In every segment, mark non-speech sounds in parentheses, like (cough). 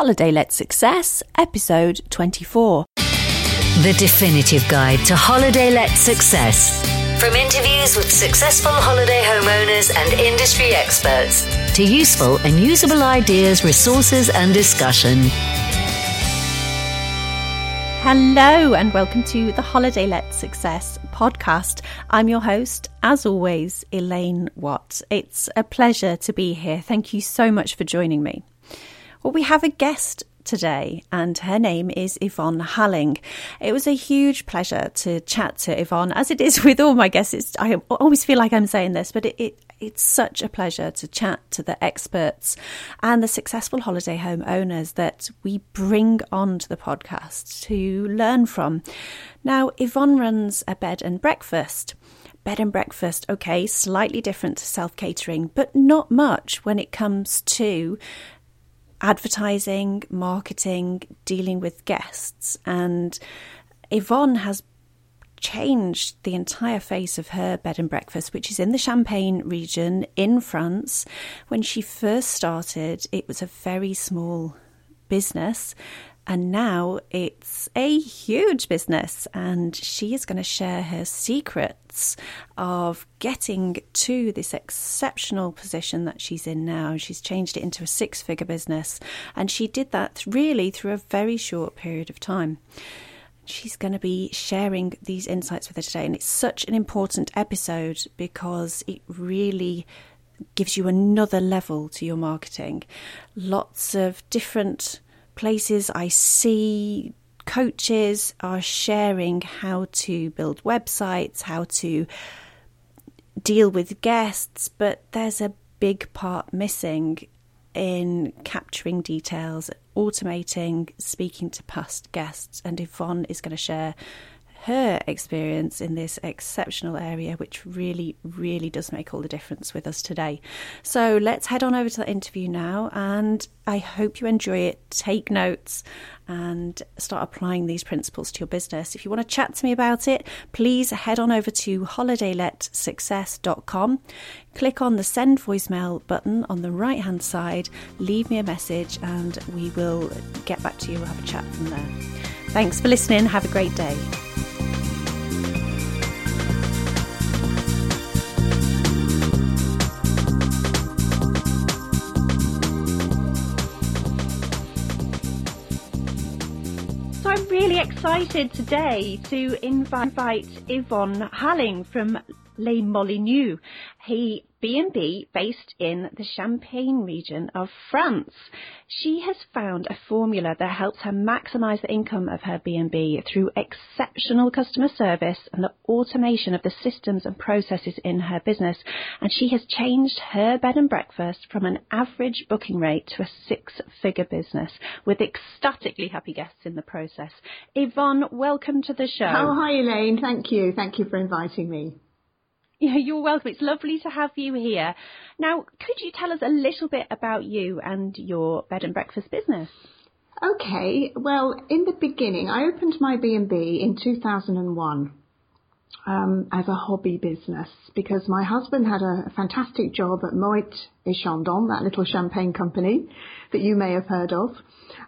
Holiday Let Success, episode 24. The definitive guide to holiday let success. From interviews with successful holiday homeowners and industry experts to useful and usable ideas, resources, and discussion. Hello, and welcome to the Holiday Let Success podcast. I'm your host, as always, Elaine Watt. It's a pleasure to be here. Thank you so much for joining me. Well, we have a guest today, and her name is Yvonne Halling. It was a huge pleasure to chat to Yvonne, as it is with all my guests. I always feel like I'm saying this, but it, it, it's such a pleasure to chat to the experts and the successful holiday home owners that we bring onto the podcast to learn from. Now, Yvonne runs a bed and breakfast bed and breakfast, okay, slightly different to self catering, but not much when it comes to advertising, marketing, dealing with guests. And Yvonne has changed the entire face of her bed and breakfast, which is in the Champagne region in France. When she first started, it was a very small business. And now it's a huge business, and she is going to share her secrets of getting to this exceptional position that she's in now. She's changed it into a six figure business, and she did that really through a very short period of time. She's going to be sharing these insights with us today, and it's such an important episode because it really gives you another level to your marketing. Lots of different places I see coaches are sharing how to build websites, how to deal with guests, but there's a big part missing in capturing details, automating, speaking to past guests. And Yvonne is going to share her experience in this exceptional area, which really, really does make all the difference with us today. So let's head on over to the interview now, and I hope you enjoy it. Take notes and start applying these principles to your business. If you want to chat to me about it, please head on over to holidayletsuccess.com. Click on the send voicemail button on the right hand side, leave me a message, and we will get back to you. We'll have a chat from there. Thanks for listening. Have a great day. Really excited today to invite Yvonne Halling from Les Molyneux. He B&B based in the Champagne region of France. She has found a formula that helps her maximize the income of her B&B through exceptional customer service and the automation of the systems and processes in her business. And she has changed her bed and breakfast from an average booking rate to a six-figure business with ecstatically happy guests in the process. Yvonne, welcome to the show. Oh, hi Elaine. Thank you. Thank you for inviting me. (laughs) You're welcome. It's lovely to have you here. Now, could you tell us a little bit about you and your bed and breakfast business? Okay. Well, in the beginning, I opened my B&B in 2001 um, as a hobby business because my husband had a fantastic job at Moet et Chandon, that little champagne company that you may have heard of.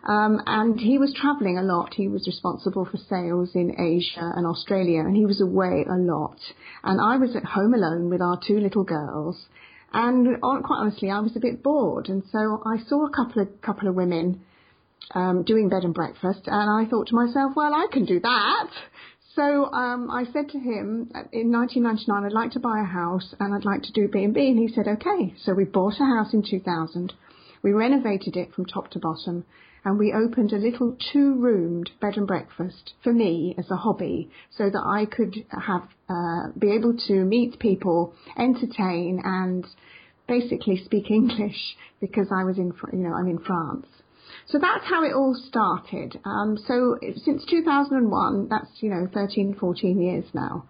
Um, and he was traveling a lot. He was responsible for sales in Asia and Australia, and he was away a lot. And I was at home alone with our two little girls. And quite honestly, I was a bit bored. And so I saw a couple of couple of women um, doing bed and breakfast, and I thought to myself, well, I can do that. So um, I said to him in 1999, I'd like to buy a house and I'd like to do B&B, and he said, okay. So we bought a house in 2000. We renovated it from top to bottom, and we opened a little two-roomed bed and breakfast for me as a hobby, so that I could have uh, be able to meet people, entertain, and basically speak English because I was in, you know, I'm in France. So that's how it all started. Um, so since 2001, that's, you know, 13, 14 years now.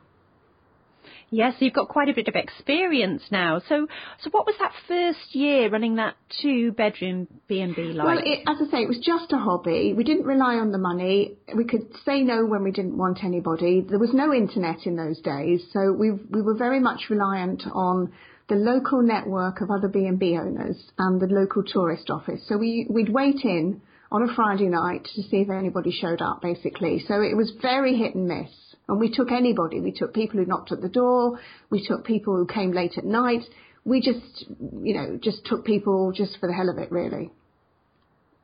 Yes, you've got quite a bit of experience now. So, so what was that first year running that two-bedroom B&B like? Well, it, as I say, it was just a hobby. We didn't rely on the money. We could say no when we didn't want anybody. There was no internet in those days, so we we were very much reliant on the local network of other B&B owners and the local tourist office. So we, we'd wait in on a Friday night to see if anybody showed up, basically. So it was very hit and miss. And we took anybody. We took people who knocked at the door. We took people who came late at night. We just, you know, just took people just for the hell of it, really.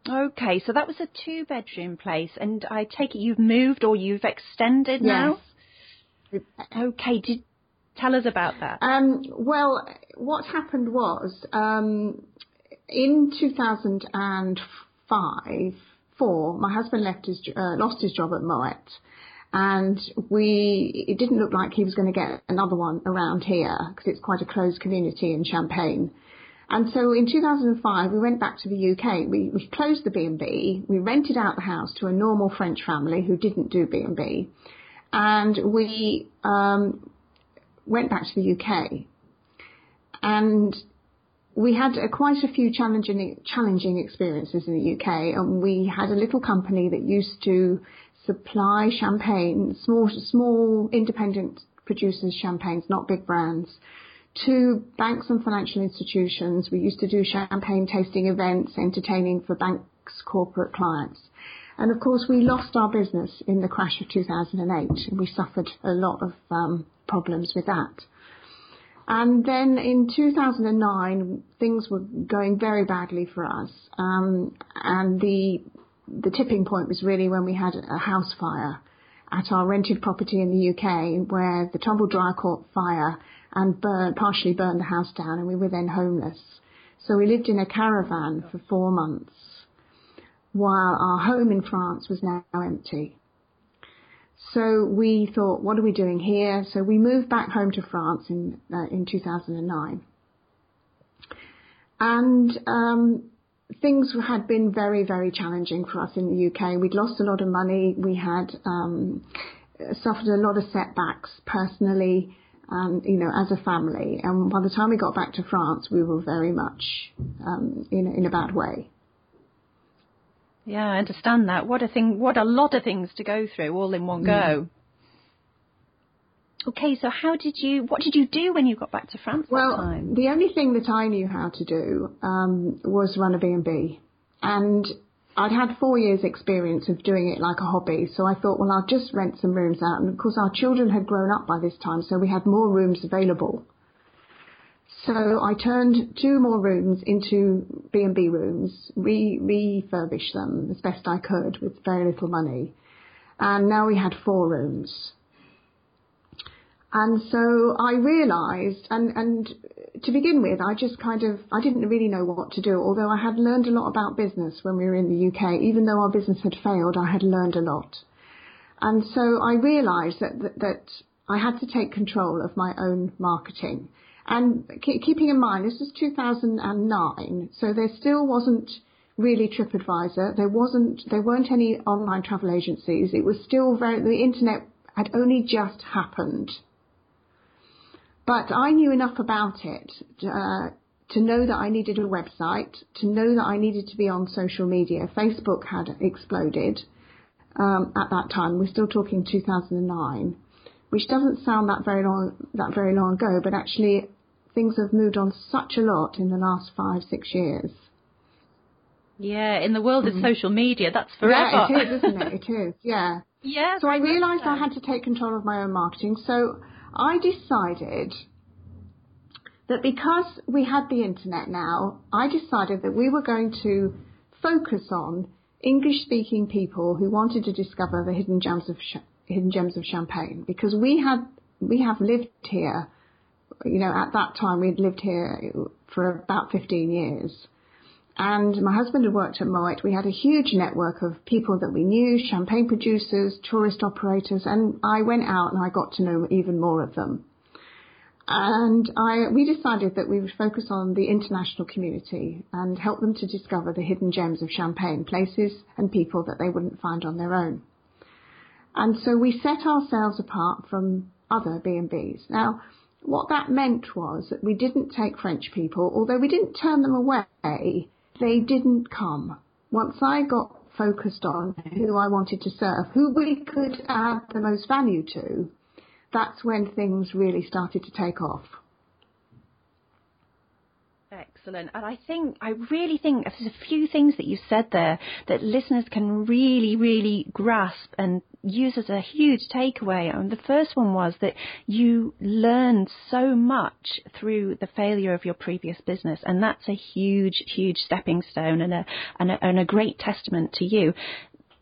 Okay, so that was a two bedroom place, and I take it you've moved or you've extended now? Yes. Okay, did tell us about that. Um, well, what happened was um, in 2005, four, my husband left his uh, lost his job at Moet, and we it didn't look like he was going to get another one around here because it's quite a closed community in Champagne. And so in 2005, we went back to the UK. We, we closed the B&B. We rented out the house to a normal French family who didn't do B&B. And we um, went back to the UK. And we had uh, quite a few challenging, challenging experiences in the UK. And we had a little company that used to supply champagne, small, small independent producers champagnes, not big brands, to banks and financial institutions. We used to do champagne tasting events, entertaining for banks' corporate clients. And of course, we lost our business in the crash of 2008, and we suffered a lot of um, problems with that. And then in 2009, things were going very badly for us. Um, and the the tipping point was really when we had a house fire at our rented property in the UK, where the Tumble dryer caught fire and burned, partially burned the house down, and we were then homeless. So we lived in a caravan for four months, while our home in France was now empty. So we thought, what are we doing here? So we moved back home to France in uh, in 2009, and um, things had been very very challenging for us in the UK. We'd lost a lot of money. We had um, suffered a lot of setbacks personally, um, you know, as a family. And by the time we got back to France, we were very much um, in in a bad way. Yeah, I understand that. What a thing! What a lot of things to go through all in one go. Okay, so how did you? What did you do when you got back to France well, that time? the only thing that I knew how to do um, was run a B&B, and I'd had four years' experience of doing it like a hobby. So I thought, well, I'll just rent some rooms out, and of course our children had grown up by this time, so we had more rooms available. So I turned two more rooms into B&B rooms, re- refurbished them as best I could with very little money. And now we had four rooms. And so I realised, and, and to begin with, I just kind of, I didn't really know what to do, although I had learned a lot about business when we were in the UK. Even though our business had failed, I had learned a lot. And so I realised that, that, that I had to take control of my own marketing. And keeping in mind, this was 2009, so there still wasn't really TripAdvisor. There wasn't, there weren't any online travel agencies. It was still very, the internet had only just happened. But I knew enough about it uh, to know that I needed a website, to know that I needed to be on social media. Facebook had exploded um, at that time. We're still talking 2009, which doesn't sound that very long that very long ago, but actually things have moved on such a lot in the last five, six years. Yeah, in the world mm-hmm. of social media, that's forever. Yeah, it is, isn't it? It is, yeah. (laughs) Yeah. So I realised. I had to take control of my own marketing. So I decided that because we had the internet now, I decided that we were going to focus on English speaking people who wanted to discover the hidden gems of hidden gems of Champagne because we had we have lived here you know, at that time we'd lived here for about 15 years. And my husband had worked at Moet. We had a huge network of people that we knew, champagne producers, tourist operators, and I went out and I got to know even more of them. And I, we decided that we would focus on the international community and help them to discover the hidden gems of Champagne, places and people that they wouldn't find on their own. And so we set ourselves apart from other B&Bs. Now, what that meant was that we didn't take French people, although we didn't turn them away, they didn't come. Once I got focused on who I wanted to serve, who we could add the most value to, that's when things really started to take off. Excellent. And I think, I really think there's a few things that you said there that listeners can really, really grasp and use as a huge takeaway. And the first one was that you learned so much through the failure of your previous business. And that's a huge, huge stepping stone and a, and a, and a great testament to you.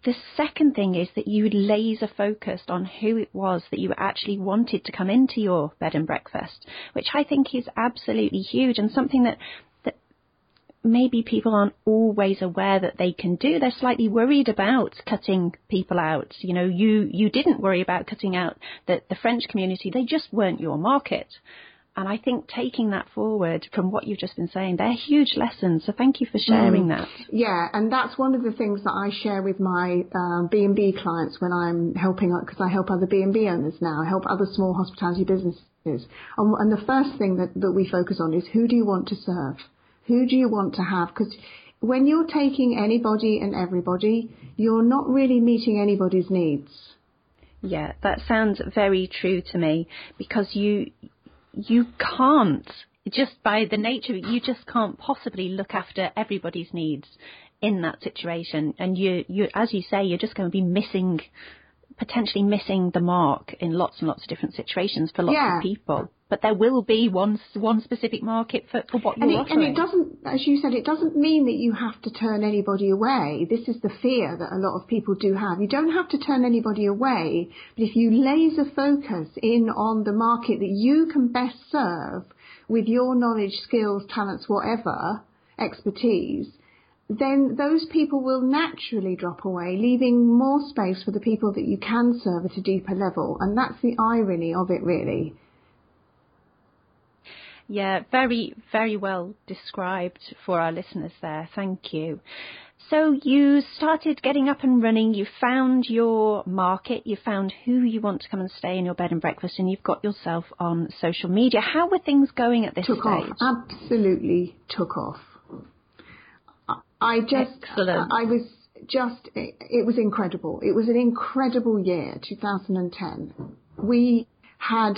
The second thing is that you laser focused on who it was that you actually wanted to come into your bed and breakfast, which I think is absolutely huge and something that maybe people aren't always aware that they can do. They're slightly worried about cutting people out. You know, you you didn't worry about cutting out the, the French community. They just weren't your market. And I think taking that forward from what you've just been saying, they're huge lessons. So thank you for sharing mm. that. Yeah, and that's one of the things that I share with my B&B um, clients when I'm helping, because I help other B&B owners now, I help other small hospitality businesses. And, and the first thing that, that we focus on is who do you want to serve? Who do you want to have? Because when you're taking anybody and everybody, you're not really meeting anybody's needs. Yeah, that sounds very true to me because you you can't just by the nature you just can't possibly look after everybody's needs in that situation and you you as you say you're just going to be missing potentially missing the mark in lots and lots of different situations for lots yeah. of people but there will be one one specific market for, for what you're and it, offering. And it doesn't, as you said, it doesn't mean that you have to turn anybody away. This is the fear that a lot of people do have. You don't have to turn anybody away, but if you laser focus in on the market that you can best serve with your knowledge, skills, talents, whatever, expertise, then those people will naturally drop away, leaving more space for the people that you can serve at a deeper level. And that's the irony of it, really. Yeah, very, very well described for our listeners there. Thank you. So you started getting up and running, you found your market, you found who you want to come and stay in your bed and breakfast, and you've got yourself on social media. How were things going at this took stage? Off. Absolutely took off. I just, Excellent. I was just, it was incredible. It was an incredible year, 2010. We had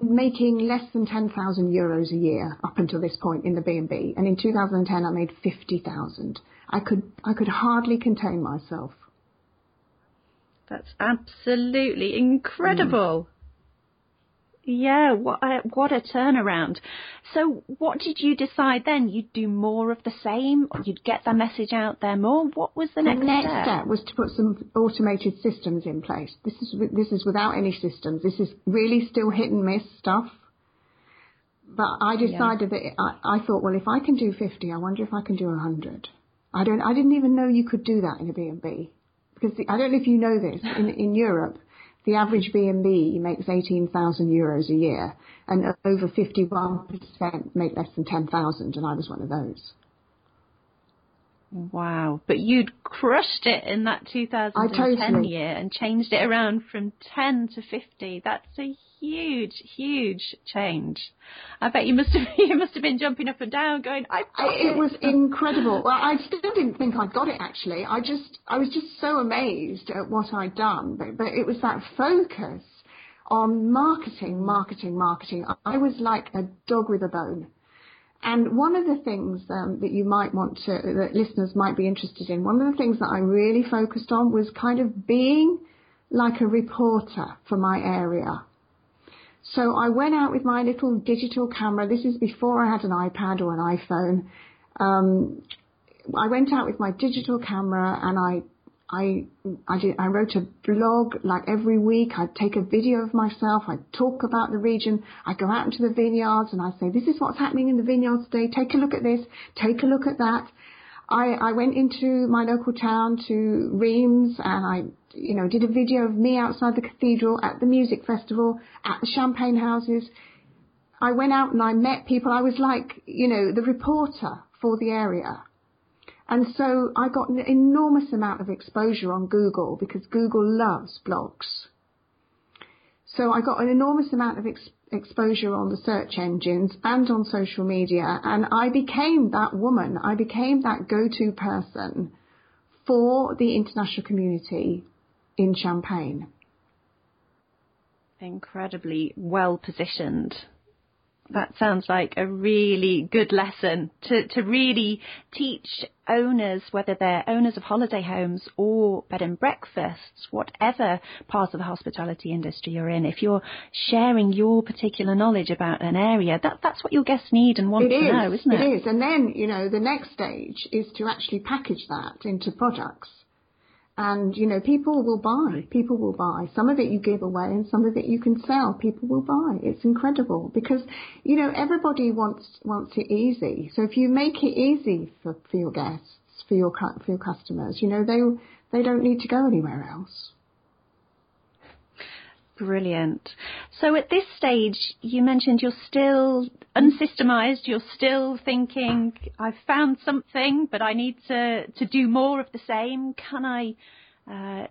making less than 10,000 euros a year up until this point in the B&B. And in 2010, I made 50,000. I could, I could hardly contain myself. That's absolutely incredible. Mm. Yeah, what a, what a turnaround. So, what did you decide then? You'd do more of the same? You'd get the message out there more? What was the, next, the next, step? step? was to put some automated systems in place. This is this is without any systems. This is really still hit and miss stuff. But I decided yeah. that I, I thought, well, if I can do 50, I wonder if I can do 100. I don't. I didn't even know you could do that in a B&B because the, I don't know if you know this in in Europe the average B&B makes 18,000 euros a year, and over 51% make less than 10,000, and I was one of those. Wow. But you'd crushed it in that 2010 totally. year and changed it around from 10 to 50. That's a huge, huge change. I bet you must have (laughs) you must have been jumping up and down, going, "I." It, it was (laughs) incredible. Well, I still didn't think I'd got it. Actually, I just I was just so amazed at what I'd done. But but it was that focus on marketing, marketing, marketing. I was like a dog with a bone. And one of the things um, that you might want to, that listeners might be interested in, one of the things that I really focused on was kind of being like a reporter for my area. So I went out with my little digital camera. This is before I had an iPad or an iPhone. Um, I went out with my digital camera and I I I, did, I wrote a blog like every week. I'd take a video of myself. I'd talk about the region. I'd go out into the vineyards and I'd say, this is what's happening in the vineyards today. Take a look at this. Take a look at that. I, I went into my local town to Reims and I, you know, did a video of me outside the cathedral at the music festival, at the champagne houses. I went out and I met people. I was like, you know, the reporter for the area. And so I got an enormous amount of exposure on Google because Google loves blogs. So I got an enormous amount of ex- exposure on the search engines and on social media, and I became that woman. I became that go-to person for the international community in Champagne. Incredibly well positioned. That sounds like a really good lesson to, to really teach owners, whether they're owners of holiday homes or bed and breakfasts, whatever part of the hospitality industry you're in, if you're sharing your particular knowledge about an area, that, that's what your guests need and want it to is, know, isn't it? It is. And then, you know, the next stage is to actually package that into products. And, you know, people will buy. People will buy. Some of it you give away and some of it you can sell. People will buy. It's incredible because, you know, everybody wants, wants it easy. So if you make it easy for, for your guests, for your, for your customers, you know, they, they don't need to go anywhere else. Brilliant. So at this stage, you mentioned you're still unsystemized. You're still thinking, I've found something, but I need to, to do more of the same. Can I uh,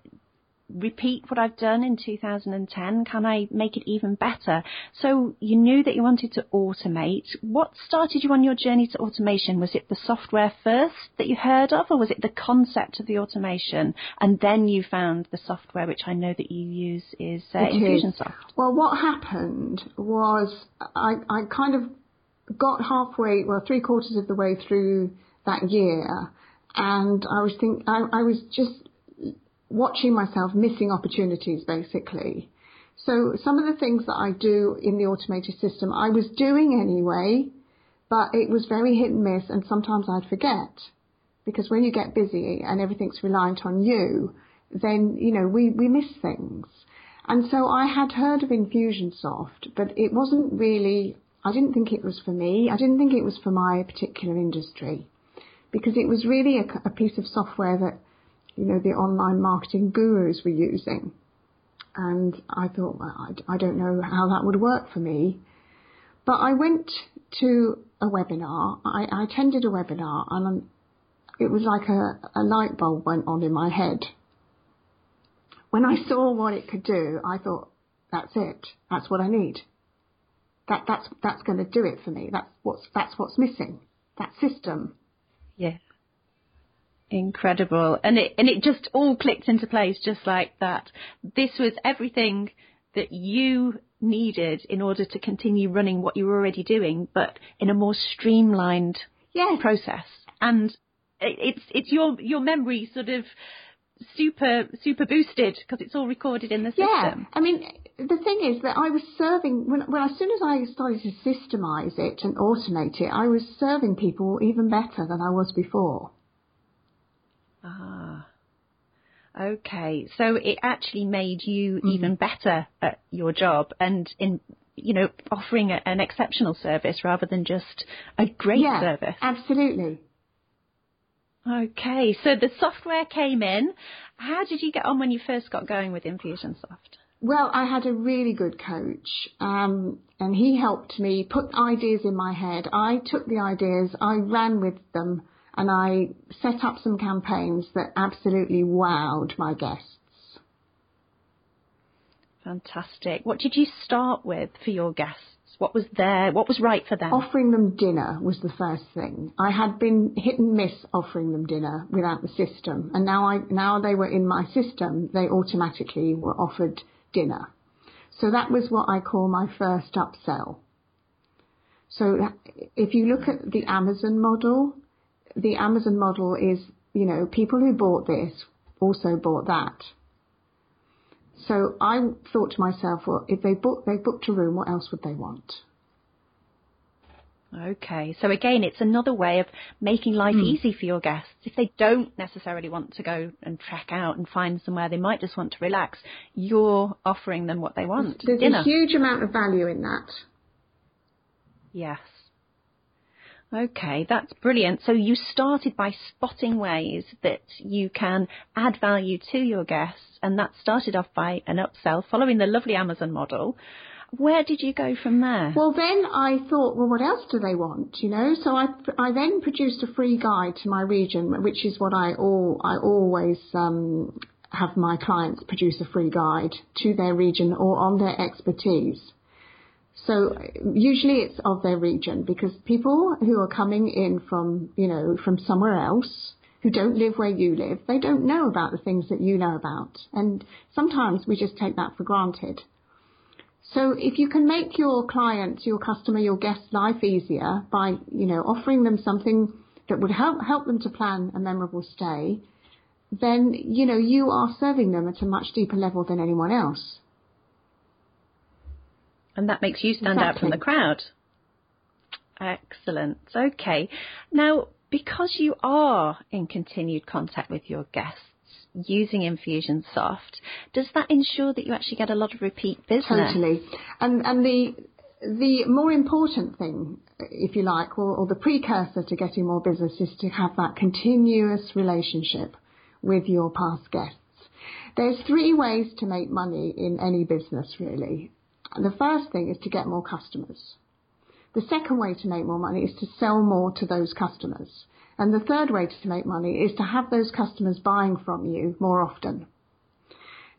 repeat what I've done in 2010? Can I make it even better? So you knew that you wanted to automate. What started you on your journey to automation? Was it the software first that you heard of, or was it the concept of the automation, and then you found the software, which I know that you use is uh, Infusionsoft? Well, what happened was I, I kind of got halfway, well, three quarters of the way through that year, and I was think I, I was just watching myself missing opportunities basically. So some of the things that I do in the automated system, I was doing anyway, but it was very hit and miss and sometimes I'd forget. Because when you get busy and everything's reliant on you, then, you know, we, we miss things. And so I had heard of Infusionsoft, but it wasn't really, I didn't think it was for me. I didn't think it was for my particular industry because it was really a, a piece of software that you know, the online marketing gurus were using. And I thought, well, I, I don't know how that would work for me. But I went to a webinar. I, I attended a webinar and it was like a, a light bulb went on in my head. When I saw what it could do, I thought, that's it. That's what I need. That, that's, that's going to do it for me. That's what's, that's what's missing. That system. Yeah. Incredible. And it, and it just all clicked into place just like that. This was everything that you needed in order to continue running what you were already doing, but in a more streamlined yes. process. And it's, it's your, your memory sort of super, super boosted because it's all recorded in the system. Yeah. I mean, the thing is that I was serving, when, when as soon as I started to systemize it and automate it, I was serving people even better than I was before. Ah. Okay. So it actually made you mm. even better at your job and in you know offering a, an exceptional service rather than just a great yeah, service. Absolutely. Okay. So the software came in. How did you get on when you first got going with Infusionsoft? Well, I had a really good coach, um, and he helped me put ideas in my head. I took the ideas, I ran with them, and I set up some campaigns that absolutely wowed my guests. Fantastic. What did you start with for your guests? What was there? What was right for them? Offering them dinner was the first thing. I had been hit and miss offering them dinner without the system, and now I now they were in my system. They automatically were offered dinner. So that was what I call my first upsell. So if you look at the Amazon model, the Amazon model is, you know, people who bought this also bought that. So I thought to myself, well, if they book, they booked a room, what else would they want? Okay, so again, it's another way of making life mm. easy for your guests. If they don't necessarily want to go and trek out and find somewhere, they might just want to relax. You're offering them what they want. There's dinner. a huge amount of value in that. Yes. Okay, that's brilliant. So you started by spotting ways that you can add value to your guests, and that started off by an upsell following the lovely Amazon model. Where did you go from there? Well, then I thought, well, what else do they want? You know, so I, I then produced a free guide to my region, which is what I all I always um, have my clients produce a free guide to their region or on their expertise. So usually it's of their region because people who are coming in from, you know, from somewhere else who don't live where you live, they don't know about the things that you know about. And sometimes we just take that for granted. So if you can make your client, your customer, your guest life easier by, you know, offering them something that would help help them to plan a memorable stay, then you know you are serving them at a much deeper level than anyone else. And that makes you stand exactly. out from the crowd. Excellent. Okay. Now, because you are in continued contact with your guests using Infusionsoft, does that ensure that you actually get a lot of repeat business? Totally. And and the the more important thing, if you like, or, or the precursor to getting more business is to have that continuous relationship with your past guests. There's three ways to make money in any business, really. The first thing is to get more customers. The second way to make more money is to sell more to those customers. And the third way to make money is to have those customers buying from you more often.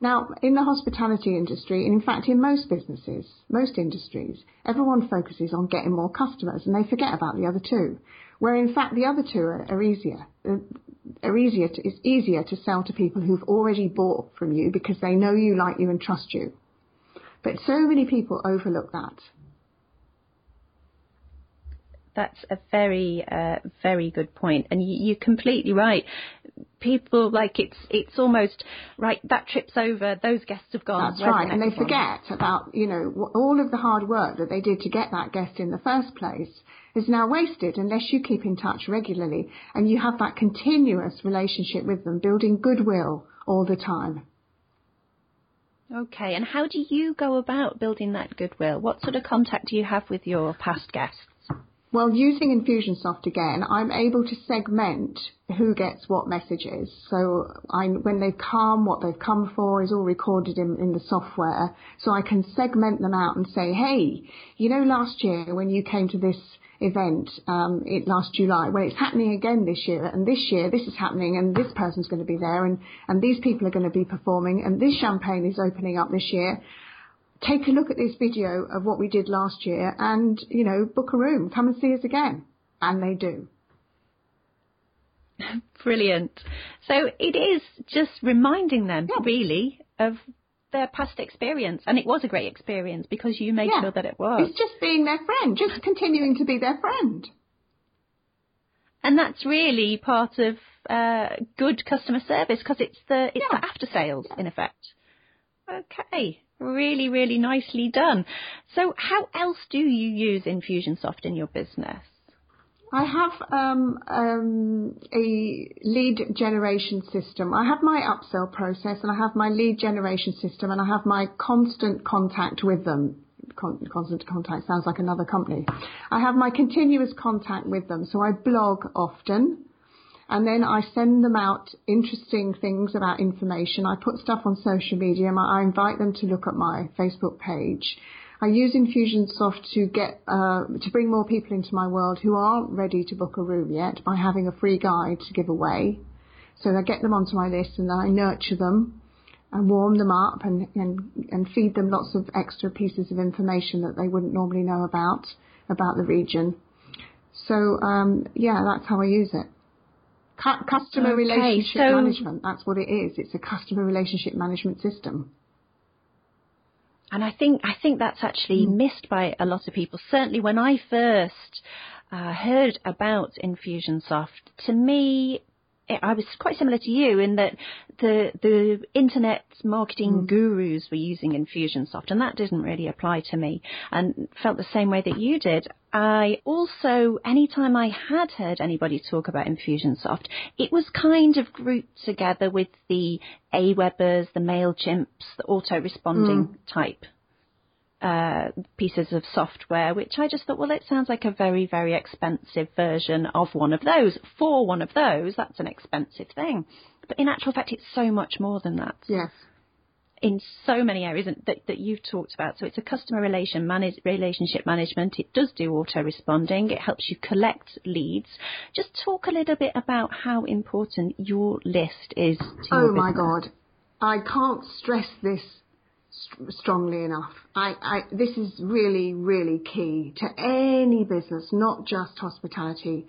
Now, in the hospitality industry, and in fact in most businesses, most industries, everyone focuses on getting more customers and they forget about the other two. Where in fact the other two are, are easier. Uh, are easier to, it's easier to sell to people who've already bought from you because they know you, like you, and trust you. But so many people overlook that. That's a very, uh, very good point, and you, are completely right. People like it's it's almost right. That trip's over. Those guests have gone. That's right, the and they one? forget about you know all of the hard work that they did to get that guest in the first place is now wasted unless you keep in touch regularly and you have that continuous relationship with them, building goodwill all the time. Okay, and how do you go about building that goodwill? What sort of contact do you have with your past guests? Well, using Infusionsoft again, I'm able to segment who gets what messages. So I, when they've come, what they've come for is all recorded in, in the software. So I can segment them out and say, hey, you know, last year when you came to this event um, it, last July, well, it's happening again this year, and this year this is happening, and this person's going to be there, and, and these people are going to be performing, and this champagne is opening up this year take a look at this video of what we did last year and, you know, book a room, come and see us again. And they do. (laughs) Brilliant. So it is just reminding them, yeah. really, of their past experience. And it was a great experience because you made yeah. sure that it was. It's just being their friend, just continuing to be their friend. And that's really part of uh, good customer service because it's the it's yeah. the after sales in effect. Okay, Really, really nicely done. So, how else do you use Infusionsoft in your business? I have um, um, a lead generation system. I have my upsell process, and I have my lead generation system, and I have my constant contact with them. Con- constant contact sounds like another company. I have my continuous contact with them, so I blog often and then I send them out interesting things about information. I put stuff on social media. I invite them to look at my Facebook page. I use Infusionsoft to get uh, to bring more people into my world who aren't ready to book a room yet by having a free guide to give away. So I get them onto my list and then I nurture them and warm them up and, and, and feed them lots of extra pieces of information that they wouldn't normally know about about the region. So um, yeah, that's how I use it customer okay, relationship so management. That's what it is. It's a customer relationship management system. And I think I think that's actually mm. missed by a lot of people. Certainly, when I first uh, heard about Infusionsoft, to me I was quite similar to you in that the the internet marketing mm. gurus were using Infusionsoft, and that didn't really apply to me, and felt the same way that you did. I also, anytime I had heard anybody talk about Infusionsoft, it was kind of grouped together with the AWebers, the Mailchimps, the auto-responding mm. type uh, pieces of software, which I just thought, well, it sounds like a very, very expensive version of one of those. For one of those, that's an expensive thing. But in actual fact, it's so much more than that. Yes. In so many areas that, that you've talked about. So it's a customer relation manage, relationship management. It does do auto responding. It helps you collect leads. Just talk a little bit about how important your list is to oh Oh my God. I can't stress this strongly enough. I, I, this is really, really key to any business, not just hospitality.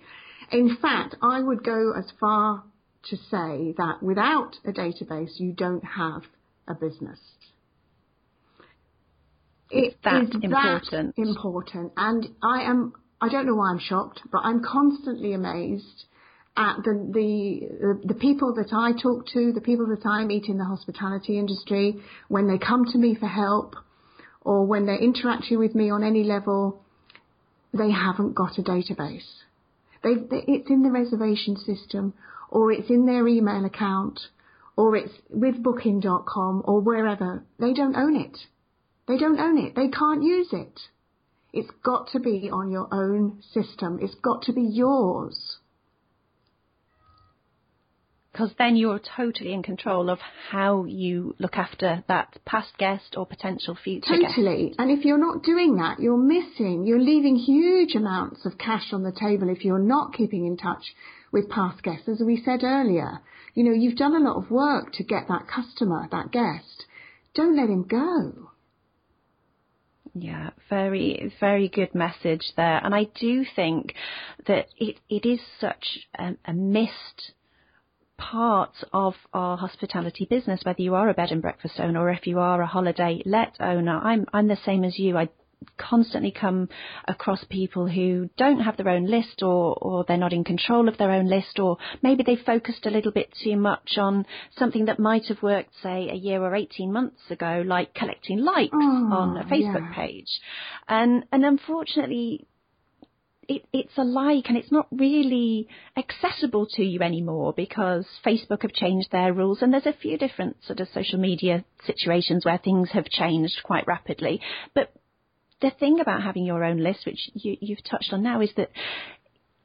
In fact, I would go as far to say that without a database, you don't have a business. It's that is important. That important. And I am, I don't know why I'm shocked, but I'm constantly amazed the, the, the people that I talk to, the people that I meet in the hospitality industry, when they come to me for help or when they're interacting with me on any level, they haven't got a database. They, it's in the reservation system or it's in their email account or it's with booking.com or wherever. They don't own it. They don't own it. They can't use it. It's got to be on your own system. It's got to be yours because then you're totally in control of how you look after that past guest or potential future totally. guest. Totally. And if you're not doing that, you're missing, you're leaving huge amounts of cash on the table if you're not keeping in touch with past guests. As we said earlier, you know, you've done a lot of work to get that customer, that guest. Don't let him go. Yeah, very, very good message there. And I do think that it, it is such a, a missed part of our hospitality business, whether you are a bed and breakfast owner or if you are a holiday let owner. I'm, I'm the same as you. I constantly come across people who don't have their own list or, or they're not in control of their own list or maybe they focused a little bit too much on something that might have worked, say, a year or 18 months ago, like collecting likes oh, on a Facebook yeah. page. And, and unfortunately, it, it's a like and it's not really accessible to you anymore because Facebook have changed their rules and there's a few different sort of social media situations where things have changed quite rapidly. But the thing about having your own list, which you, you've touched on now, is that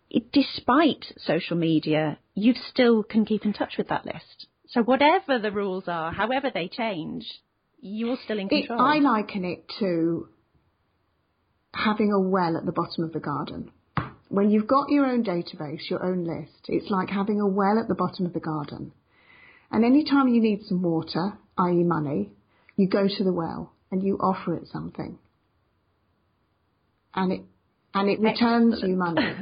it, despite social media, you still can keep in touch with that list. So whatever the rules are, however they change, you're still in control. It, I liken it to having a well at the bottom of the garden. When you've got your own database, your own list, it's like having a well at the bottom of the garden. And any time you need some water, i.e. money, you go to the well and you offer it something. And it, and it returns Excellent. you money.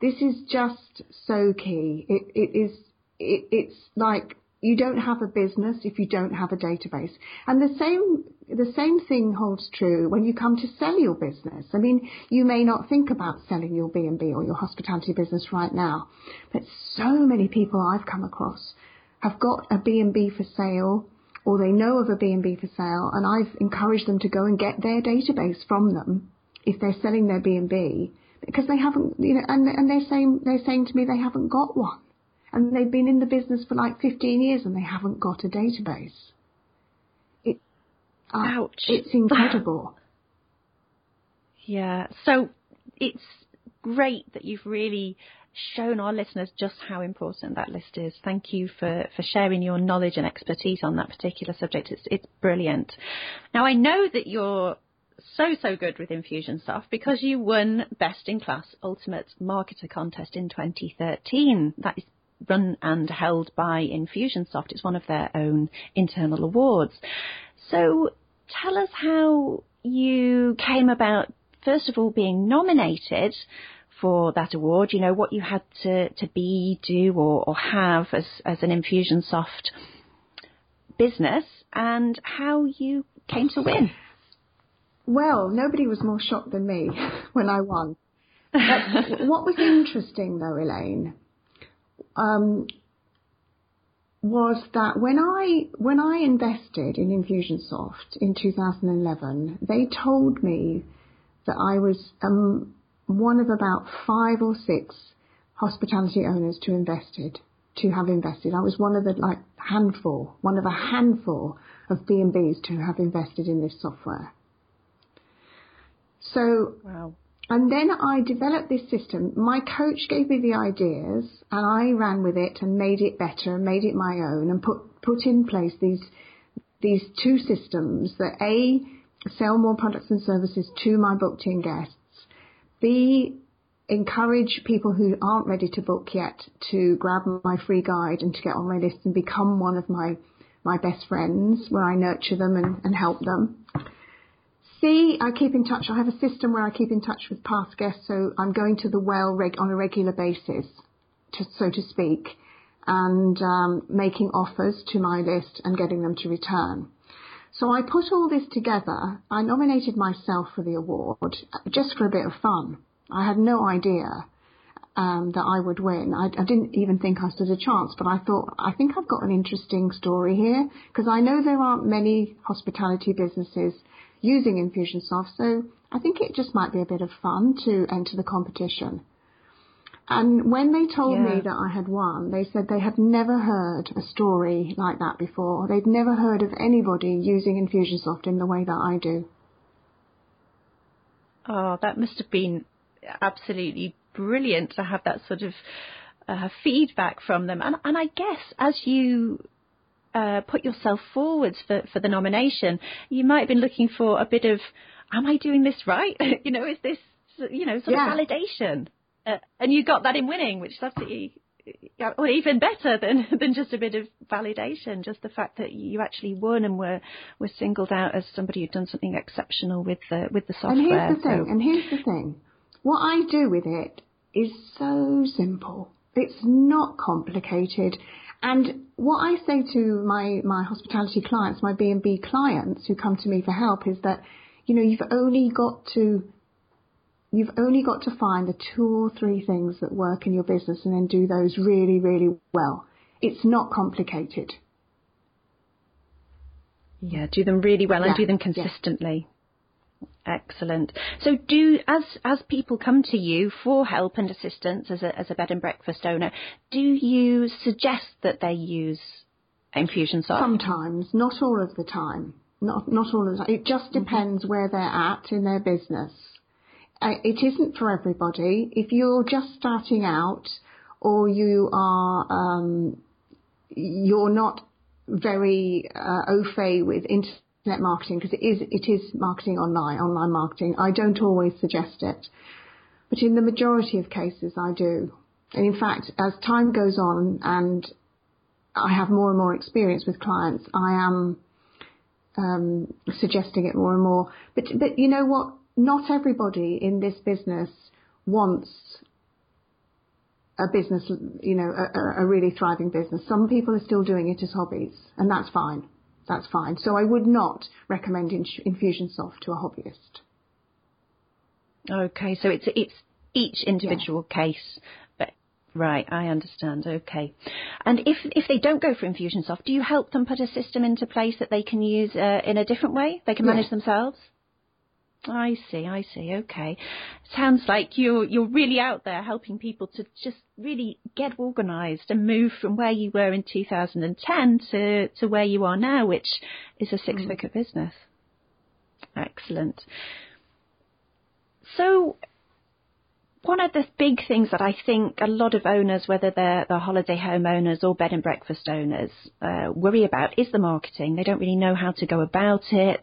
this is just so key. It, it is, it, it's like you don't have a business if you don't have a database. And the same the same thing holds true when you come to sell your business. I mean, you may not think about selling your B&B or your hospitality business right now, but so many people I've come across have got a B&B for sale or they know of a B&B for sale and I've encouraged them to go and get their database from them if they're selling their B&B because they haven't, you know, and, and they're saying, they're saying to me they haven't got one and they've been in the business for like 15 years and they haven't got a database. Uh, Ouch. It's incredible. (laughs) yeah. So it's great that you've really shown our listeners just how important that list is. Thank you for, for sharing your knowledge and expertise on that particular subject. It's, it's brilliant. Now I know that you're so, so good with Infusionsoft because you won Best in Class Ultimate Marketer Contest in 2013. That is run and held by Infusionsoft. It's one of their own internal awards. So tell us how you came about, first of all, being nominated for that award, you know, what you had to, to be, do, or, or have as, as an Infusionsoft business, and how you came to win. Well, nobody was more shocked than me (laughs) when I won. What was interesting, though, Elaine, um, was that when I when I invested in Infusionsoft in 2011, they told me that I was um, one of about five or six hospitality owners to invested to have invested. I was one of the like handful, one of a handful of B and Bs to have invested in this software. So wow. And then I developed this system. My coach gave me the ideas and I ran with it and made it better and made it my own and put, put in place these, these two systems that A, sell more products and services to my booked in guests. B, encourage people who aren't ready to book yet to grab my free guide and to get on my list and become one of my, my best friends where I nurture them and, and help them. C, I keep in touch. I have a system where I keep in touch with past guests, so I'm going to the well reg- on a regular basis, to, so to speak, and um, making offers to my list and getting them to return. So I put all this together. I nominated myself for the award just for a bit of fun. I had no idea um, that I would win. I, I, didn't even think I stood a chance, but I thought, I think I've got an interesting story here because I know there aren't many hospitality businesses using Infusionsoft, so I think it just might be a bit of fun to enter the competition. And when they told yeah. me that I had won, they said they had never heard a story like that before. They'd never heard of anybody using Infusionsoft in the way that I do. Oh, that must have been absolutely brilliant to have that sort of uh, feedback from them. And, and I guess as you uh, put yourself forwards for, for the nomination, you might have been looking for a bit of, am I doing this right? (laughs) you know, is this, you know, sort yeah. of validation? Uh, and you got that in winning, which is absolutely well, even better than (laughs) than just a bit of validation. Just the fact that you actually won and were were singled out as somebody who'd done something exceptional with the with the software. And here's the thing. And here's the thing. What I do with it is so simple. It's not complicated. And what I say to my, my hospitality clients, my B&B clients who come to me for help is that, you know, you've only got to, you've only got to find the two or three things that work in your business and then do those really, really well. It's not complicated. Yeah, do them really well and do them consistently. Yeah. Excellent. So, do as as people come to you for help and assistance as a as a bed and breakfast owner, do you suggest that they use infusion Infusionsoft? Sometimes, not all of the time. Not not all of the time. It just mm-hmm. depends mm-hmm. where they're at in their business. Uh, it isn't for everybody. If you're just starting out, or you are um, you're not very uh, au fait with internet internet marketing because it is it is marketing online, online marketing. I don't always suggest it, but in the majority of cases, I do. And in fact, as time goes on and I have more and more experience with clients, I am um, suggesting it more and more. But but you know what? Not everybody in this business wants a business, you know, a, a really thriving business. Some people are still doing it as hobbies, and that's fine that's fine. So I would not recommend Infusionsoft to a hobbyist. Okay, so it's it's each individual yeah. case. But, right, I understand. Okay, and if if they don't go for Infusionsoft, do you help them put a system into place that they can use uh, in a different way? They can manage yes. themselves. I see, I see. Okay. Sounds like you're you're really out there helping people to just really get organised and move from where you were in 2010 to to where you are now, which is a six-figure mm. business. Excellent. So one of the big things that I think a lot of owners, whether they're, they're holiday home owners or bed and breakfast owners, uh, worry about is the marketing. They don't really know how to go about it.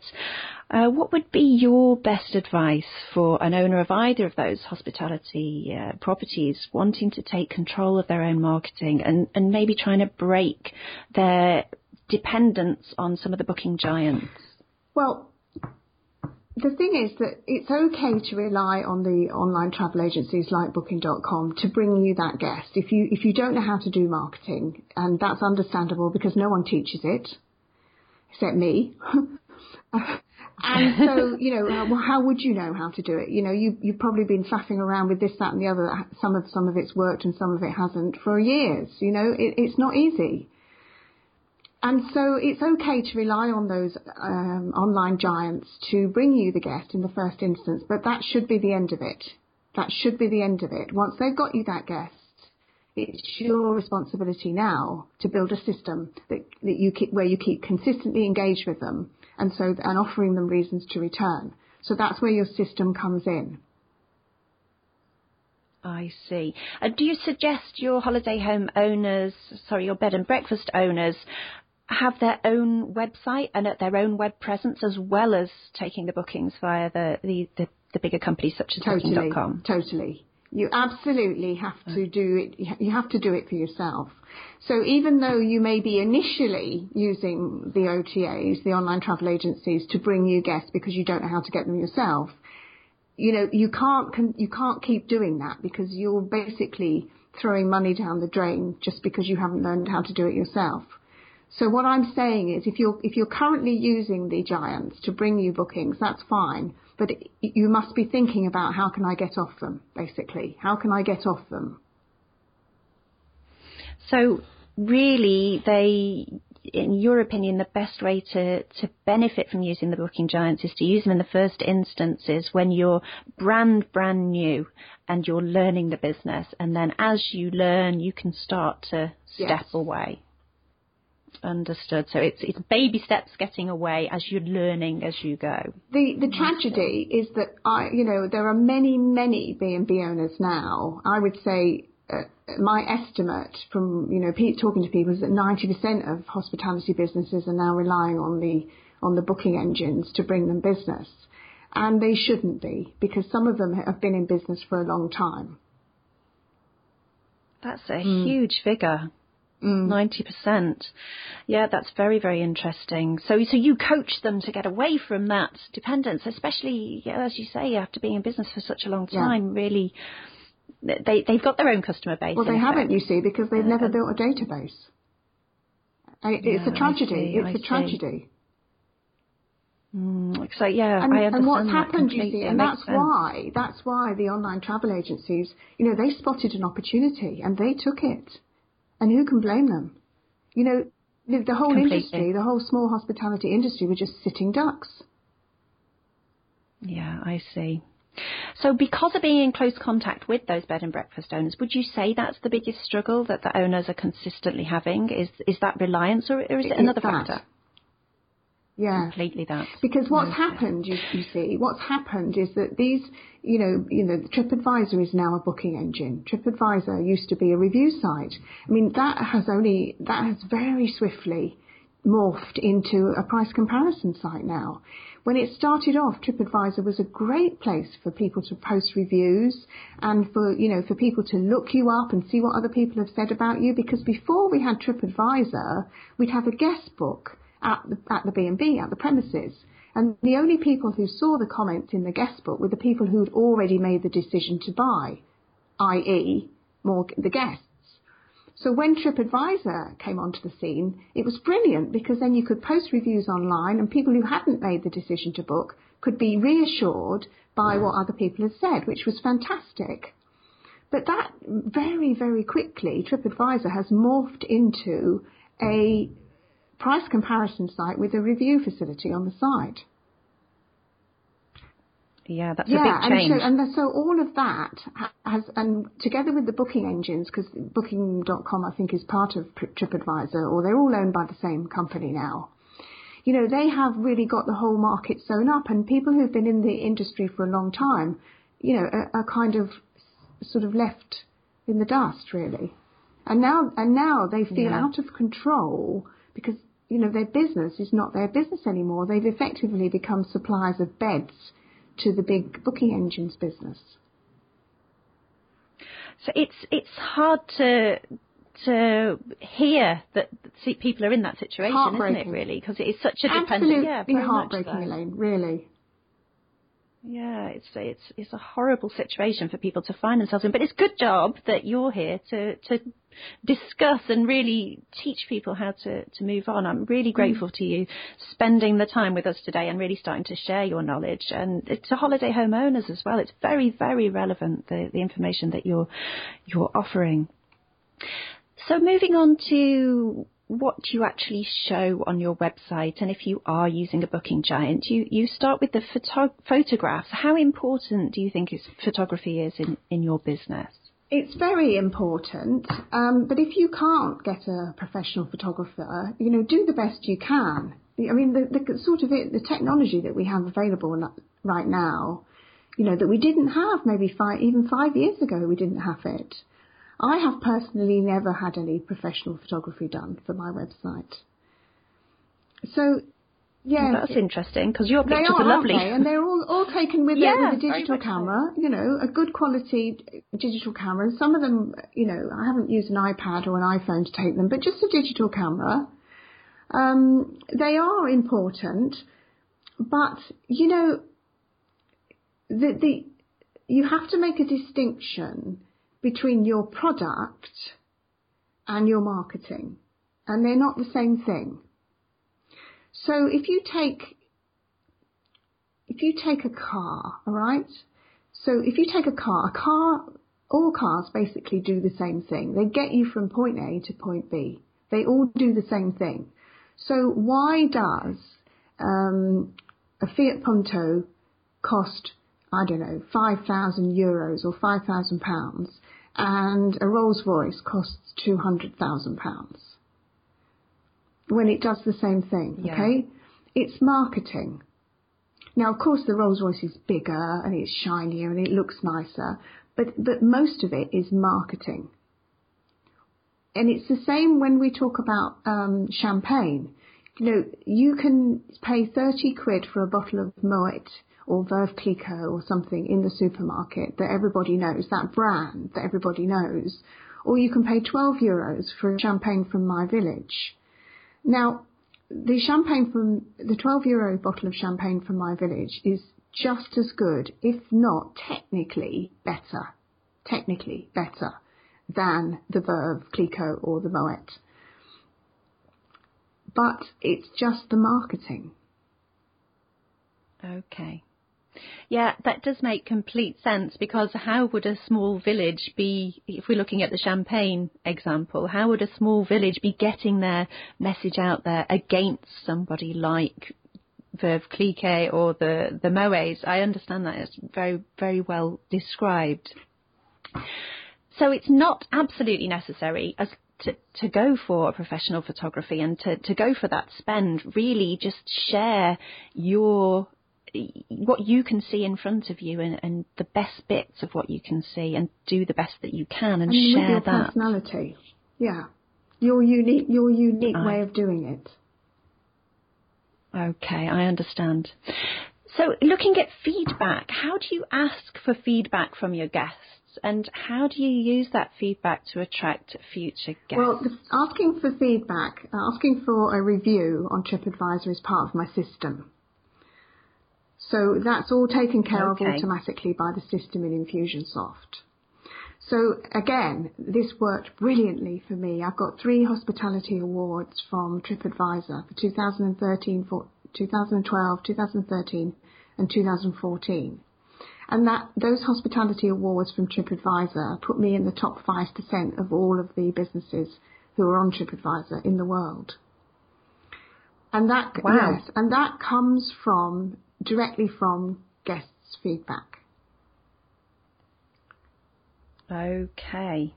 Uh, what would be your best advice for an owner of either of those hospitality uh, properties wanting to take control of their own marketing and, and maybe trying to break their dependence on some of the booking giants? Well, the thing is that it's okay to rely on the online travel agencies like booking.com to bring you that guest. If you if you don't know how to do marketing, and that's understandable because no one teaches it except me. (laughs) and so, you know, well, how would you know how to do it? You know, you, you've probably been faffing around with this, that, and the other. Some of some of it's worked and some of it hasn't for years. You know, it, it's not easy. And so it's okay to rely on those um, online giants to bring you the guest in the first instance, but that should be the end of it. That should be the end of it. Once they've got you that guest, it's your responsibility now to build a system that, that you keep, where you keep consistently engaged with them and so and offering them reasons to return. So that's where your system comes in. I see. Uh, do you suggest your holiday home owners, sorry, your bed and breakfast owners, have their own website and at their own web presence as well as taking the bookings via the, the, the, the bigger companies such as totally, Booking.com? Totally. You absolutely have to do it. You have to do it for yourself. So even though you may be initially using the OTAs, the online travel agencies, to bring you guests because you don't know how to get them yourself, you know you can't you can't keep doing that because you're basically throwing money down the drain just because you haven't learned how to do it yourself. So what I'm saying is, if you're if you're currently using the giants to bring you bookings, that's fine. But you must be thinking about how can I get off them, basically. How can I get off them? So really, they, in your opinion, the best way to, to benefit from using the booking giants is to use them in the first instances when you're brand, brand new and you're learning the business. And then as you learn, you can start to step yes. away. Understood. So it's it's baby steps getting away as you're learning as you go. The the tragedy is that I you know there are many many B and B owners now. I would say uh, my estimate from you know talking to people is that 90% of hospitality businesses are now relying on the on the booking engines to bring them business, and they shouldn't be because some of them have been in business for a long time. That's a mm. huge figure. Mm. Ninety mm. percent. Yeah, that's very very interesting. So so you coach them to get away from that dependence, especially as you say after being in business for such a long time. Yeah. Really, they they've got their own customer base. Well, they haven't, you see, because they've uh, never built a database. It's yeah, a tragedy. See, it's I a tragedy. Mm, so yeah, and, I understand and what's happened, you see, and that's sense. why that's why the online travel agencies, you know, they spotted an opportunity and they took it. And who can blame them? You know, the, the whole Completely. industry, the whole small hospitality industry were just sitting ducks. Yeah, I see. So because of being in close contact with those bed and breakfast owners, would you say that's the biggest struggle that the owners are consistently having? Is is that reliance or, or is it, it another factor? Yeah. Completely that. Because what's happened, you, you see, what's happened is that these, you know, you know, TripAdvisor is now a booking engine. TripAdvisor used to be a review site. I mean, that has only, that has very swiftly morphed into a price comparison site now. When it started off, TripAdvisor was a great place for people to post reviews and for, you know, for people to look you up and see what other people have said about you because before we had TripAdvisor, we'd have a guest book at the, at the B&B, at the premises. And the only people who saw the comments in the guest book were the people who'd already made the decision to buy, i.e., more the guests. So when TripAdvisor came onto the scene, it was brilliant because then you could post reviews online and people who hadn't made the decision to book could be reassured by what other people had said, which was fantastic. But that very, very quickly, TripAdvisor has morphed into a price comparison site with a review facility on the side. Yeah, that's yeah, a big change. And so, and so all of that has, and together with the booking engines, because Booking.com I think is part of TripAdvisor, or they're all owned by the same company now. You know, they have really got the whole market sewn up, and people who've been in the industry for a long time, you know, are, are kind of sort of left in the dust, really. And now, and now they feel yeah. out of control because you know, their business is not their business anymore. They've effectively become suppliers of beds to the big booking engines business. So it's it's hard to to hear that people are in that situation, isn't it? Really, because it is such a dependent. Absolutely yeah, heartbreaking, Elaine. Really. Yeah, it's it's it's a horrible situation for people to find themselves in. But it's a good job that you're here to to discuss and really teach people how to, to move on. I'm really mm. grateful mm. to you spending the time with us today and really starting to share your knowledge and to holiday homeowners as well. It's very, very relevant, the, the information that you're, you're offering. So moving on to what you actually show on your website and if you are using a booking giant, you, you start with the photo- photographs. How important do you think is photography is in, in your business? It's very important, um, but if you can't get a professional photographer, you know, do the best you can. I mean, the, the sort of it, the technology that we have available right now, you know, that we didn't have maybe five, even five years ago, we didn't have it. I have personally never had any professional photography done for my website. So yeah, well, that's interesting because your pictures are, are lovely, and they're all, all taken with, yeah, a, with a digital camera. You know, a good quality digital camera. Some of them, you know, I haven't used an iPad or an iPhone to take them, but just a digital camera. Um, they are important, but you know, the the you have to make a distinction between your product and your marketing. and they're not the same thing. So if you take if you take a car, all right? So if you take a car, a car, all cars basically do the same thing. They get you from point A to point B. They all do the same thing. So why does um, a Fiat Punto cost, I don't know, 5,000 euros or 5,000 pounds and a Rolls Royce costs 200,000 pounds? When it does the same thing, Yeah. okay? It's marketing. Now, of course, the Rolls Royce is bigger and it's shinier and it looks nicer, but, but most of it is marketing. And it's the same when we talk about um, champagne. You know, you can pay 30 quid for a bottle of Moet or Veuve Clicquot or something in the supermarket that everybody knows, that brand that everybody knows, or you can pay 12 euros for champagne from my village. Now, the champagne from the 12 euro bottle of champagne from my village is just as good, if not technically better, technically better than the Veuve Clicquot or the Moet. But it's just the marketing. Okay. Yeah, that does make complete sense because how would a small village be, if we're looking at the Champagne example, how would a small village be getting their message out there against somebody like Veuve Clicquot or the, the Moets? I understand that. It's very, very well described. So it's not absolutely necessary as to, to go for a professional photography and to, to go for that spend. Really just share your what you can see in front of you and, and the best bits of what you can see and do the best that you can and, And with share your that. personality. Yeah. Your unique, your unique I- way of doing it. Okay, I understand. So looking at feedback, how do you ask for feedback from your guests and how do you use that feedback to attract future guests? Well, asking for feedback, uh, asking for a review on TripAdvisor is part of my system. So that's all taken care Okay. of automatically by the system in Infusionsoft. So again, this worked brilliantly for me. I've got three hospitality awards from TripAdvisor for 2013, for 2012, 2013, and 2014. And that those hospitality awards from TripAdvisor put me in the top 5% of all of the businesses who are on TripAdvisor in the world. And that Wow. yes, and that comes from directly from guests' feedback. Okay.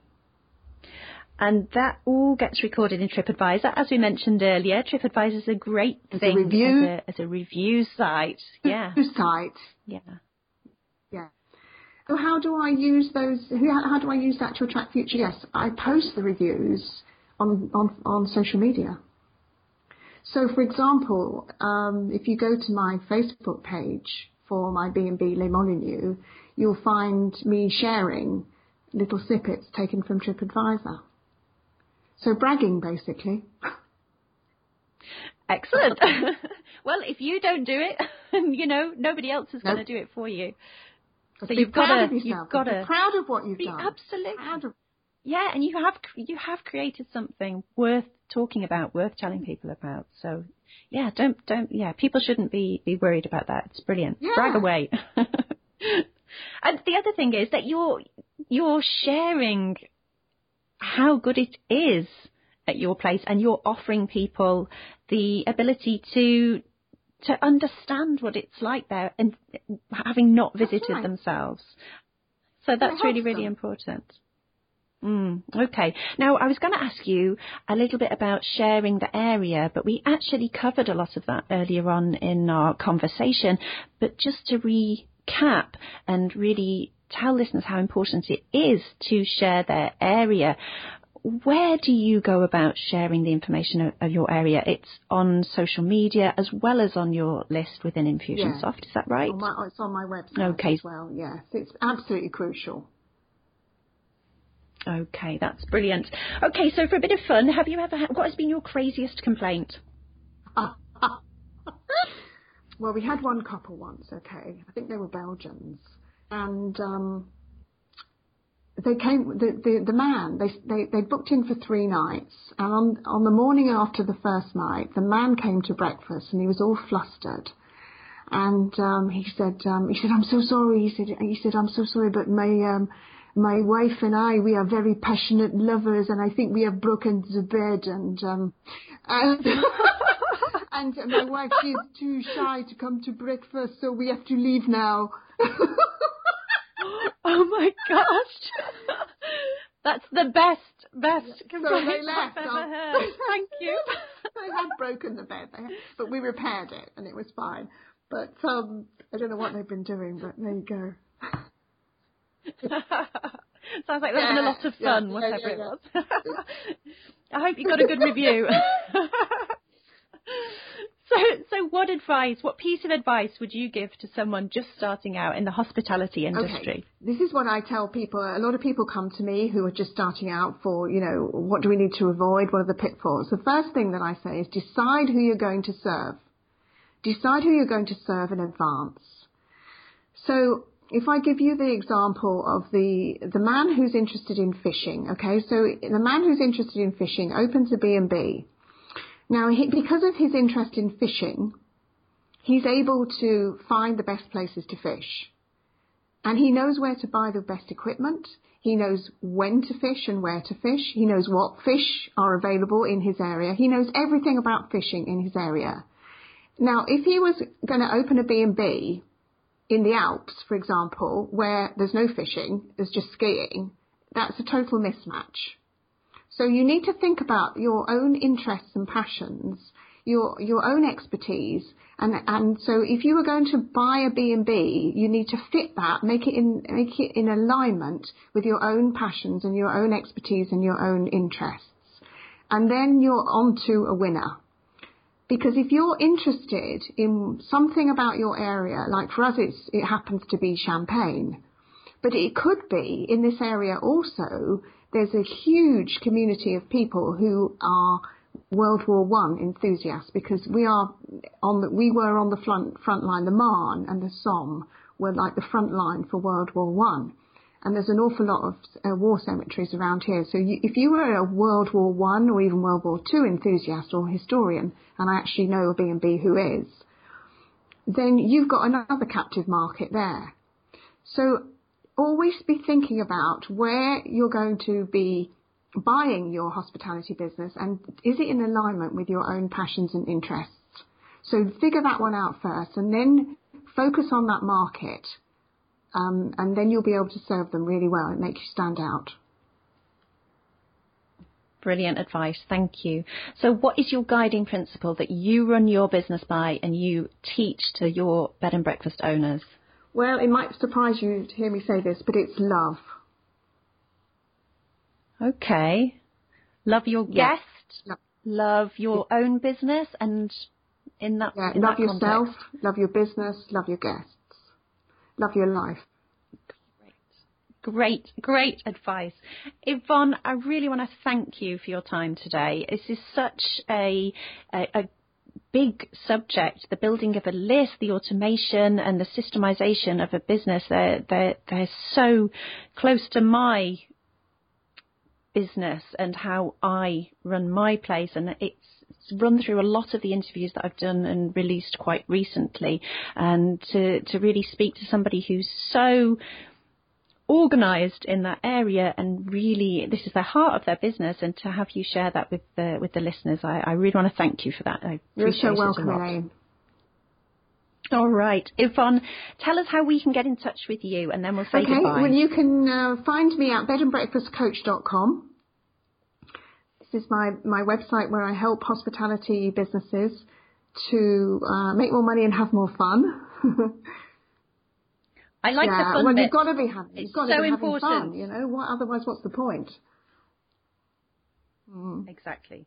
And that all gets recorded in TripAdvisor. As we mentioned earlier, TripAdvisor is a great As a thing review- as, a, as a review site. Yeah, Site. yeah. Yeah. So how do I use those? How, how do I use that to attract future guests? I post the reviews on on, on social media. So, for example, um, if you go to my Facebook page for my B&B Le Molyneux, you'll find me sharing little snippets taken from TripAdvisor. So bragging, basically. (laughs) Excellent. (laughs) well, if you don't do it, (laughs) you know, nobody else is going to do it for you. So you've gotta- you've gotta Be proud of what you've Be done. absolutely. Proud of Yeah, and you have you have created something worth talking about, worth telling people about. So, yeah, don't don't yeah, people shouldn't be be worried about that. It's brilliant. Yeah. Brag away. (laughs) and the other thing is that you're you're sharing how good it is at your place, and you're offering people the ability to to understand what it's like there, and having not visited right. themselves. So that's really really important. Mm, okay. Now, I was going to ask you a little bit about sharing the area, but we actually covered a lot of that earlier on in our conversation. But just to recap and really tell listeners how important it is to share their area, where do you go about sharing the information of, of your area? It's on social media as well as on your list within Infusionsoft, is that right? On my, it's on my website Okay. as well, yes. It's absolutely crucial. Okay, that's brilliant. Okay, so for a bit of fun, have you ever had, what has been your craziest complaint? (laughs) well, we had one couple once, okay. I think they were Belgians. And um, they came the, the the man they they they booked in for three nights and on on the morning after the first night the man came to breakfast and he was all flustered and um he said um he said i'm so sorry he said he said i'm so sorry but my um my wife and I we are very passionate lovers and I think we have broken the bed and um and (laughs) and my wife she's too shy to come to breakfast so we have to leave now (laughs) oh my gosh. That's the best, best complaint so they left. I've ever heard. (laughs) Thank you. they had broken the bed, but we repaired it and it was fine. But um, I don't know what they've been doing, but there you go. (laughs) Sounds like they're having a lot of fun, yeah, whatever yeah, yeah, it was. (laughs) I hope you got a good review. (laughs) So, so what advice, what piece of advice would you give to someone just starting out in the hospitality industry? Okay. This is what I tell people. A lot of people come to me who are just starting out for, you know, what do we need to avoid? What are the pitfalls? The first thing that I say is decide who you're going to serve. Decide who you're going to serve in advance. So if I give you the example of the the man who's interested in fishing, okay, so the man who's interested in fishing opens a B&B now, he, because of his interest in fishing, he's able to find the best places to fish. And he knows where to buy the best equipment. He knows when to fish and where to fish. He knows what fish are available in his area. He knows everything about fishing in his area. Now, if he was going to open a B&B in the Alps, for example, where there's no fishing, there's just skiing, that's a total mismatch. So you need to think about your own interests and passions, your your own expertise, and and so if you were going to buy a B&B, you need to fit that, make it in make it in alignment with your own passions and your own expertise and your own interests, and then you're on to a winner. Because if you're interested in something about your area, like for us, it happens to be champagne, but it could be in this area also there's a huge community of people who are World War One enthusiasts because we are on the, we were on the front front line. The Marne and the Somme were like the front line for World War One, and there's an awful lot of uh, war cemeteries around here. So you, if you were a World War One or even World War Two enthusiast or historian, and I actually know a B&B who is, then you've got another captive market there. So always be thinking about where you're going to be buying your hospitality business and is it in alignment with your own passions and interests. So figure that one out first and then focus on that market um, and then you'll be able to serve them really well. It makes you stand out. Brilliant advice. Thank you. So what is your guiding principle that you run your business by and you teach to your bed and breakfast owners? Well, it might surprise you to hear me say this, but it's love. Okay. Love your yeah. guest, love, love your yeah. own business, and in that, yeah, in love that yourself, context. love your business, love your guests, love your life. Great, great advice. Yvonne, I really want to thank you for your time today. This is such a, a, a big subject, the building of a list, the automation and the systemization of a business, they're, they're, they're so close to my business and how I run my place. And it's run through a lot of the interviews that I've done and released quite recently. And to, to really speak to somebody who's so organised in that area and really this is the heart of their business and to have you share that with the with the listeners I, I really want to thank you for that. I You're so welcome, Elaine. All right. Yvonne, tell us how we can get in touch with you and then we'll say okay, goodbye. Well, you can uh, find me at bedandbreakfastcoach.com. This is my, my website where I help hospitality businesses to uh, make more money and have more fun. (laughs) I like yeah, the fun well, bit. you've got to be having, you've got so to be important. fun, you know. What, otherwise, what's the point? Mm. Exactly.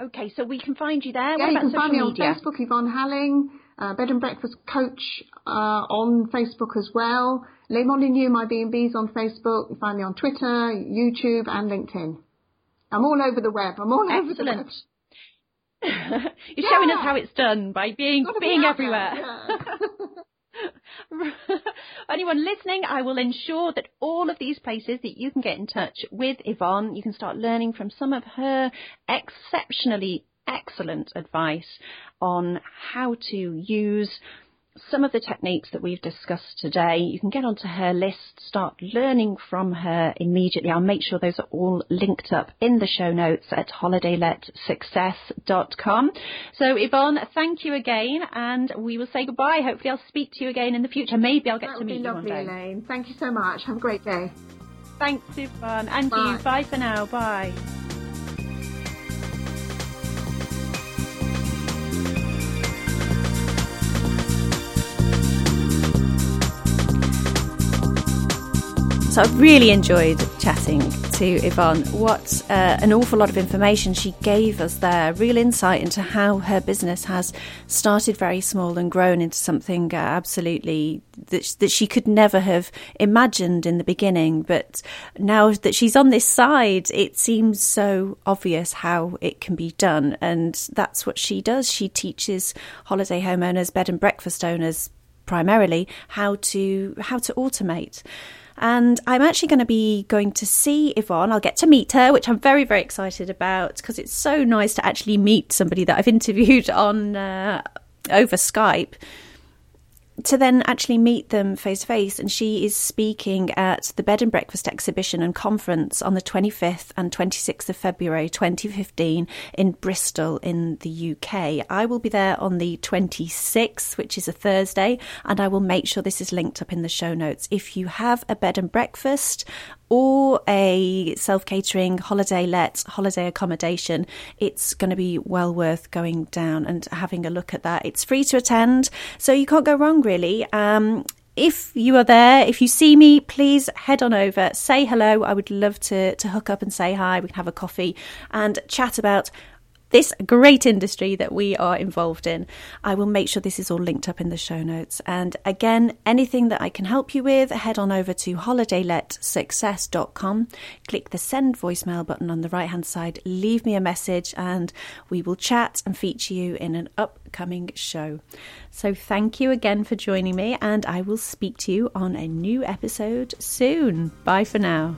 Okay, so we can find you there. Yeah, what you can find me media? on Facebook, Yvonne Halling, uh, Bed and Breakfast Coach uh, on Facebook as well. Les Molyneux, my B&B's on Facebook. You find me on Twitter, YouTube, and LinkedIn. I'm all over the web. I'm all Excellent. over the web. (laughs) You're yeah. showing us how it's done by being being be everywhere. Yeah. (laughs) Anyone listening, I will ensure that all of these places that you can get in touch with Yvonne, you can start learning from some of her exceptionally excellent advice on how to use some of the techniques that we've discussed today. You can get onto her list, start learning from her immediately. I'll make sure those are all linked up in the show notes at holidayletsuccess.com. So Yvonne, thank you again and we will say goodbye. Hopefully I'll speak to you again in the future. Maybe I'll get that to meet you lovely, one day. Elaine. Thank you so much. Have a great day. Thanks, Yvonne. And bye. you. Bye for now. Bye. So I've really enjoyed chatting to Yvonne. What uh, an awful lot of information she gave us there. Real insight into how her business has started very small and grown into something uh, absolutely that, that she could never have imagined in the beginning. But now that she's on this side, it seems so obvious how it can be done. And that's what she does. She teaches holiday homeowners, bed and breakfast owners primarily how to how to automate. And I'm actually going to be going to see Yvonne. I'll get to meet her, which I'm very, very excited about because it's so nice to actually meet somebody that I've (laughs) interviewed on uh, over Skype to then actually meet them face to face. And she is speaking at the Bed and Breakfast exhibition and conference on the 25th and 26th of February 2015 in Bristol in the UK. I will be there on the 26th, which is a Thursday, and I will make sure this is linked up in the show notes. If you have a bed and breakfast or a self catering holiday let holiday accommodation, it's going to be well worth going down and having a look at that. It's free to attend, so you can't go wrong really. Um, if you are there, if you see me, please head on over, say hello. I would love to, to hook up and say hi. We can have a coffee and chat about this great industry that we are involved in. I will make sure this is all linked up in the show notes. And again, anything that I can help you with, head on over to holidayletsuccess.com, click the send voicemail button on the right hand side, leave me a message, and we will chat and feature you in an upcoming show. So thank you again for joining me, and I will speak to you on a new episode soon. Bye for now.